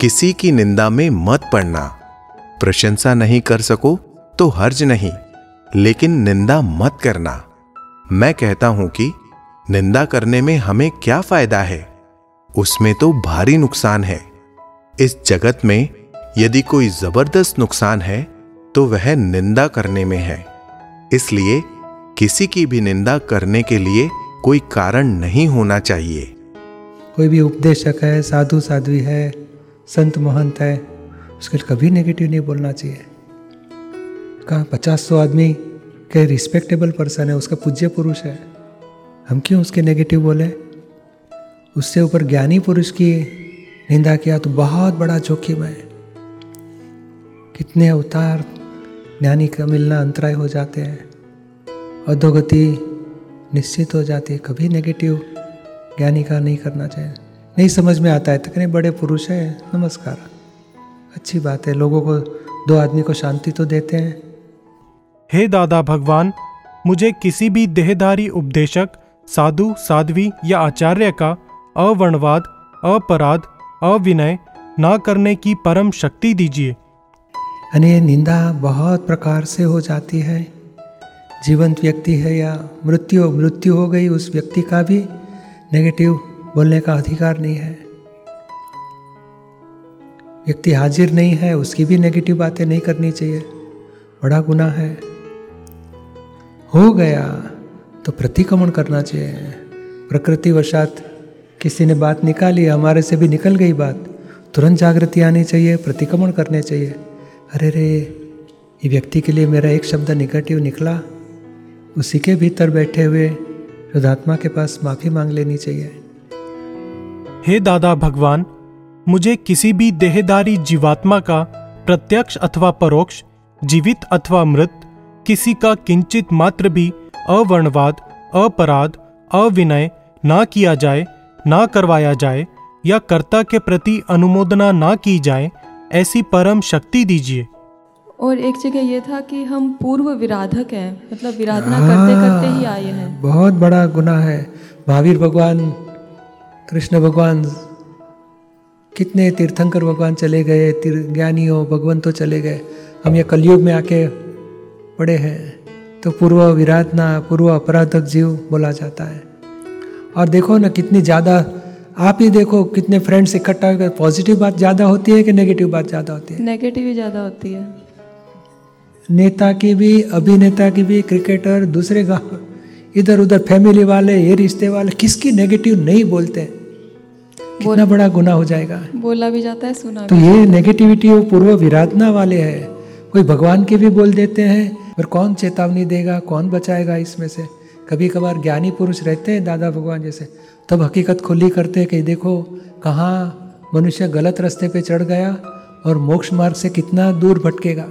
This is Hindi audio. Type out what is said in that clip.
किसी की निंदा में मत पड़ना। प्रशंसा नहीं कर सको तो हर्ज नहीं, लेकिन निंदा मत करना। मैं कहता हूँ कि निंदा करने में हमें क्या फ़ायदा है? उसमें तो भारी नुकसान है। इस जगत में यदि कोई ज़बरदस्त नुकसान है तो वह निंदा करने में है। इसलिए किसी की भी निंदा करने के लिए कोई कारण नहीं होना चाहिए। कोई भी उपदेशक है साधु साध्वी है संत महंत है, उसके लिए कभी नेगेटिव नहीं बोलना चाहिए। कहा, पचास सौ आदमी के रिस्पेक्टेबल पर्सन है, उसका पूज्य पुरुष है। हम क्यों उसके नेगेटिव बोले? उससे ऊपर ज्ञानी पुरुष की निंदा किया तो बहुत बड़ा जोखिम है। कितने अवतार ज्ञानी का मिलना अंतराय हो जाते हैं अधोगति निश्चित हो जाती है। कभी नेगेटिव ज्ञानी का नहीं करना चाहिए। नहीं समझ में आता है तो कितने बड़े पुरुष है नमस्कार। अच्छी बात है लोगों को दो आदमी को शांति तो देते हैं। हे दादा भगवान मुझे किसी भी देहधारी उपदेशक साधु साध्वी या आचार्य का अवर्णवाद अपराध अविनय ना करने की परम शक्ति दीजिए। यानी निंदा बहुत प्रकार से हो जाती है। जीवंत व्यक्ति है या मृत्यु मृत्यु हो गई उस व्यक्ति का भी नेगेटिव बोलने का अधिकार नहीं है। व्यक्ति हाजिर नहीं है, उसकी भी नेगेटिव बातें नहीं करनी चाहिए। बड़ा गुना है। हो गया तो प्रतिक्रमण करना चाहिए। प्रकृति वशात किसी ने बात निकाली, हमारे से भी निकल गई बात। तुरंत जागृति आनी चाहिए, प्रतिक्रमण करने चाहिए। अरे रे, ये व्यक्ति के लिए मेरा एक शब्द निगेटिव निकला। उसी के भीतर बैठे हुए शुद्धात्मा के पास माफ़ी मांग लेनी चाहिए। हे दादा भगवान मुझे किसी भी देहदारी जीवात्मा का प्रत्यक्ष अथवा परोक्ष जीवित अथवा मृत किसी का किंचित मात्र भी अवर्णवाद अपराध अविनय ना किया जाए ना करवाया जाए या कर्ता के प्रति अनुमोदना ना की जाए ऐसी परम शक्ति दीजिए। और एक जगह ये था कि हम पूर्व विराधक हैं मतलब विराधना करते करते ही आए हैं बहुत बड़ा गुना है। महावीर भगवान कृष्ण भगवान कितने तीर्थंकर भगवान चले गए तीर ज्ञानी हो भगवान तो चले गए। हम ये कलयुग में आके पड़े हैं तो पूर्व विराधना पूर्व अपराधक जीव बोला जाता है। और देखो ना कितनी ज़्यादा आप ही देखो कितने फ्रेंड्स इकट्ठा होकर पॉजिटिव बात ज़्यादा होती है कि नेगेटिव बात ज़्यादा होती है? नेगेटिव ही ज़्यादा होती है। नेता की भी अभिनेता की भी क्रिकेटर दूसरे गाँव इधर उधर फैमिली वाले ये रिश्ते वाले किसकी नेगेटिव नहीं बोलते? कितना बड़ा गुना हो जाएगा। बोला भी जाता है सुना तो ये नेगेटिविटी वो पूर्व विराधना वाले है। कोई भगवान के भी बोल देते हैं पर कौन चेतावनी देगा कौन बचाएगा इसमें से? कभी कभार ज्ञानी पुरुष रहते हैं दादा भगवान जैसे तब हकीकत खुली करते हैं कि देखो कहाँ मनुष्य गलत रास्ते पे चढ़ गया और मोक्ष मार्ग से कितना दूर भटकेगा।